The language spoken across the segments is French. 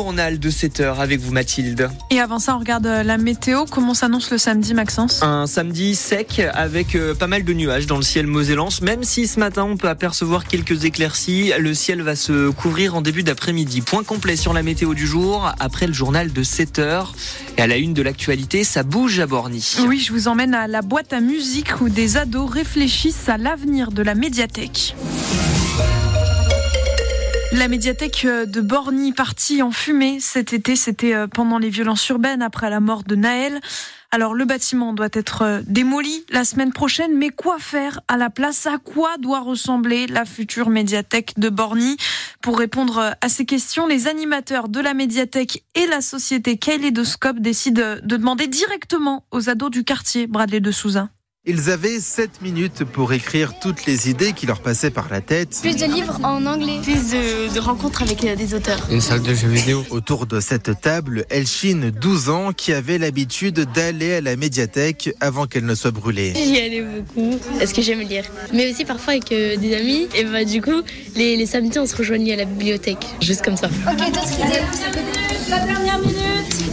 journal de 7 heures avec vous Mathilde. Et avant ça, on regarde euh, la météo. Comment s'annonce le samedi, Maxence? Un samedi sec avec euh, pas mal de nuages dans le ciel mosellance. Même si ce matin on peut apercevoir quelques éclaircies, le ciel va se couvrir en début d'après-midi. Point complet sur la météo du jour après le journal de 7 heures. Et à la une de l'actualité, ça bouge à Borny. Oui, je vous emmène à la boîte à musique où des ados réfléchissent à l'avenir de la médiathèque. La médiathèque de Borny partie en fumée cet été, c'était euh, pendant les violences urbaines après la mort de Naël. Alors le bâtiment doit être euh, démoli la semaine prochaine, mais quoi faire à la place? À quoi doit ressembler la future médiathèque de Borny? Pour répondre euh, à ces questions, les animateurs de la médiathèque et la société Kaleidoscope décident de demander directement aux ados du quartier Bradley de Souza. Ils avaient 7 minutes pour écrire toutes les idées qui leur passaient par la tête. Plus de livres en anglais. Plus de, de rencontres avec euh, des auteurs. Une salle de jeux vidéo. Autour de cette table, Elchine, 12 ans, qui avait l'habitude d'aller à la médiathèque avant qu'elle ne soit brûlée. J'y allais beaucoup parce que j'aime lire? Mais aussi parfois avec euh, des amis. Et bah du coup, les, les samedis, on se rejoignait à la bibliothèque. Juste comme ça. Ok, d'autres idées La dernière minute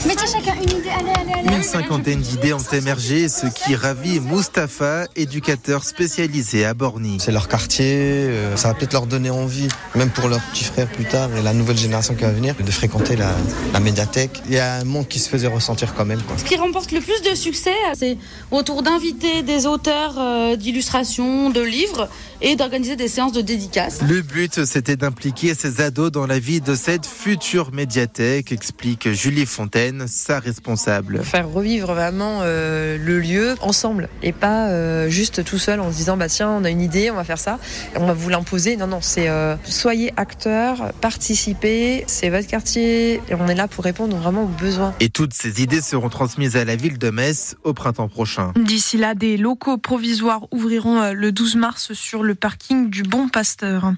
Mettez chacun une idée, allez, allez, allez. Une cinquantaine d'idées ont émergé, ce qui ravit Mustapha, éducateur spécialisé à Borny. C'est leur quartier, euh, ça va peut-être leur donner envie, même pour leurs petits frères plus tard et la nouvelle génération qui va venir, de fréquenter la, la médiathèque. Il y a un monde qui se faisait ressentir quand même. Quoi. Ce qui remporte le plus de succès, c'est autour d'inviter des auteurs euh, d'illustrations, de livres et d'organiser des séances de dédicaces. Le but, c'était d'impliquer ces ados dans la vie de cette future médiathèque, explique Julie Fontaine, sa responsable. Faire revivre vraiment euh, le lieu ensemble et pas euh, juste tout seul en se disant bah tiens on a une idée, on va faire ça, on va vous l'imposer. Non non, c'est euh, soyez acteurs, participez, c'est votre quartier et on est là pour répondre vraiment aux besoins. Et toutes ces idées seront transmises à la ville de Metz au printemps prochain. D'ici là, des locaux provisoires ouvriront le 12 mars sur le parking du Bon Pasteur.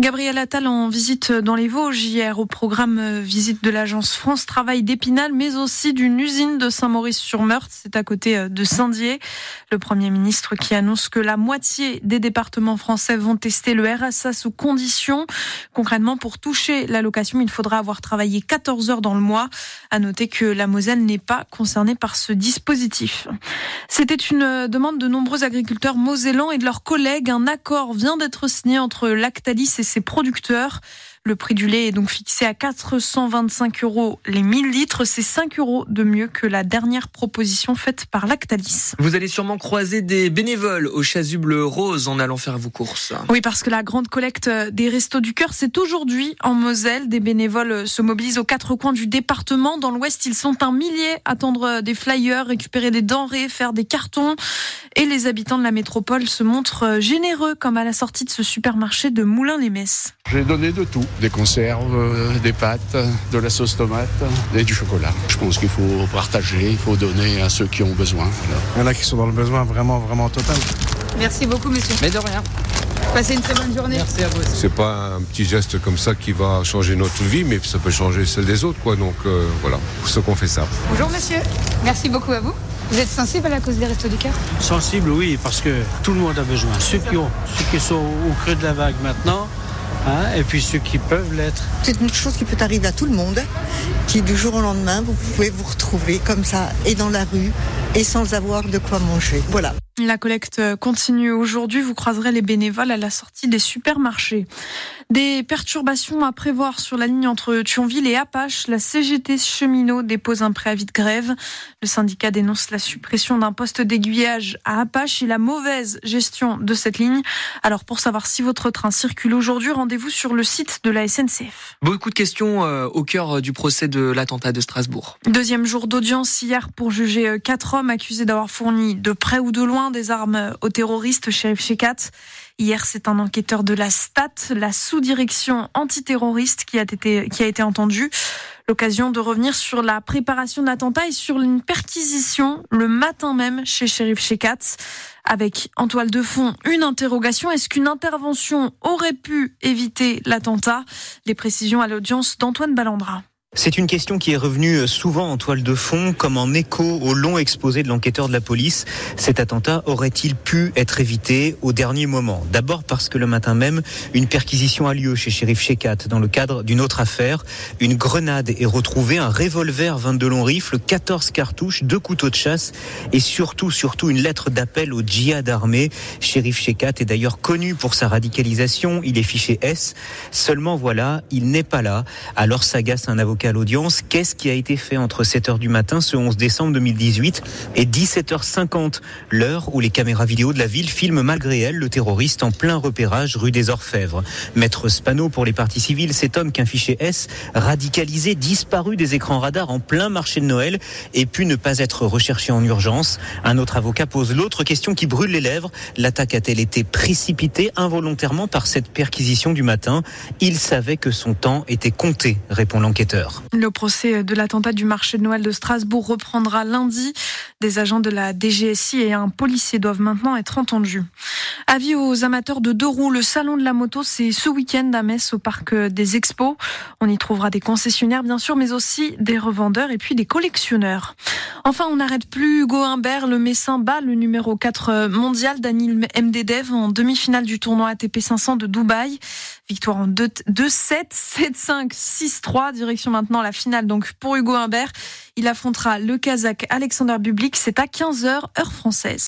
Gabriel Attal en visite dans les Vosges hier au programme visite de l'agence France Travail mais aussi d'une usine de Saint-Maurice-sur-Meurthe. C'est à côté euh, de Saint-Dié. Le Premier ministre qui annonce que la moitié des départements français vont tester le RSA sous conditions. Concrètement, pour toucher l'allocation, il faudra avoir travaillé 14 heures dans le mois. À noter que la Moselle n'est pas concernée par ce dispositif. C'était une demande de nombreux agriculteurs mosellans et de leurs collègues. Un accord vient d'être signé entre Lactalis et ses producteurs. Le prix du lait est donc fixé à 425 euros les 1000 litres. C'est 5 euros de mieux que la dernière proposition faite par Lactalis. Vous allez sûrement croiser des bénévoles au chasuble rose en allant faire vos courses. Oui, parce que la grande collecte des Restos du Cœur, c'est aujourd'hui en Moselle. Des bénévoles se mobilisent aux quatre coins du département. Dans l'ouest, ils sont un millier à tendre des flyers, récupérer des denrées, faire des cartons. Et les habitants de la métropole se montrent généreux, comme à la sortie de ce supermarché de Moulins-les-Messes. J'ai donné de tout, des conserves, des pâtes, de la sauce tomate et du chocolat. Je pense qu'il faut partager, il faut donner à ceux qui ont besoin. Voilà. Il y en a qui sont dans le besoin vraiment, vraiment total. Merci beaucoup, monsieur. Mais de rien. Passez une très bonne journée. Merci à vous. C'est pas un petit geste comme ça qui va changer notre vie, mais ça peut changer celle des autres, quoi. Donc euh, voilà, pour ce qu'on fait ça. Bonjour, monsieur. Merci beaucoup à vous. Vous êtes sensible à la cause des Restos du Cœur? Sensible, oui, parce que tout le monde a besoin. Ceux qui, ont, ceux qui sont au creux de la vague maintenant, hein, et puis ceux qui peuvent l'être. C'est une chose qui peut arriver à tout le monde, qui du jour au lendemain, vous pouvez vous retrouver comme ça, et dans la rue, et sans avoir de quoi manger. Voilà. La collecte continue aujourd'hui. Vous croiserez les bénévoles à la sortie des supermarchés. Des perturbations à prévoir sur la ligne entre Thionville et Apache. La CGT cheminot dépose un préavis de grève. Le syndicat dénonce la suppression d'un poste d'aiguillage à Apache et la mauvaise gestion de cette ligne. Alors pour savoir si votre train circule aujourd'hui, rendez-vous sur le site de la SNCF. Beaucoup de questions euh, au cœur du procès de de l'attentat de Strasbourg. Deuxième jour d'audience hier pour juger quatre hommes accusés d'avoir fourni de près ou de loin des armes aux terroristes, shérif Shekat. Hier, c'est un enquêteur de la STAT, la sous-direction antiterroriste, qui a été, qui a été entendu. L'occasion de revenir sur la préparation d'attentat et sur une perquisition le matin même chez Shérif Shekat. Avec en toile de fond une interrogation. Est-ce qu'une intervention aurait pu éviter l'attentat? Les précisions à l'audience d'Antoine Ballandra. C'est une question qui est revenue souvent en toile de fond, comme en écho au long exposé de l'enquêteur de la police. Cet attentat aurait-il pu être évité au dernier moment? D'abord parce que le matin même, une perquisition a lieu chez Shérif Shekat dans le cadre d'une autre affaire. Une grenade est retrouvée, un revolver 22 longs rifles, 14 cartouches, deux couteaux de chasse et surtout, surtout une lettre d'appel au djihad armé. Shérif Shekat est d'ailleurs connu pour sa radicalisation. Il est fiché S. Seulement voilà, il n'est pas là. Alors s'agace un avocat à l'audience. Qu'est-ce qui a été fait entre 7h du matin ce 11 décembre 2018 et 17h50, l'heure où les caméras vidéo de la ville filment malgré elle le terroriste en plein repérage rue des Orfèvres Maître Spano pour les parties civiles, cet homme qu'un fichier S radicalisé, disparu des écrans radars en plein marché de Noël et pu ne pas être recherché en urgence. Un autre avocat pose l'autre question qui brûle les lèvres. L'attaque a-t-elle été précipitée involontairement par cette perquisition du matin? Il savait que son temps était compté, répond l'enquêteur. Le procès de l'attentat du marché de Noël de Strasbourg reprendra lundi. Des agents de la DGSI et un policier doivent maintenant être entendus. Avis aux amateurs de deux roues, le salon de la moto, c'est ce week-end à Metz au parc des Expos. On y trouvera des concessionnaires bien sûr, mais aussi des revendeurs et puis des collectionneurs. Enfin, on n'arrête plus Hugo Humbert, le Messin bat le numéro 4 mondial, Daniel MDDev en demi-finale du tournoi ATP 500 de Dubaï. Victoire en 2-7, 7-5, 6-3. Direction maintenant la finale donc pour Hugo Humbert. Il affrontera le Kazakh Alexander Bublik. C'est à 15h heure française.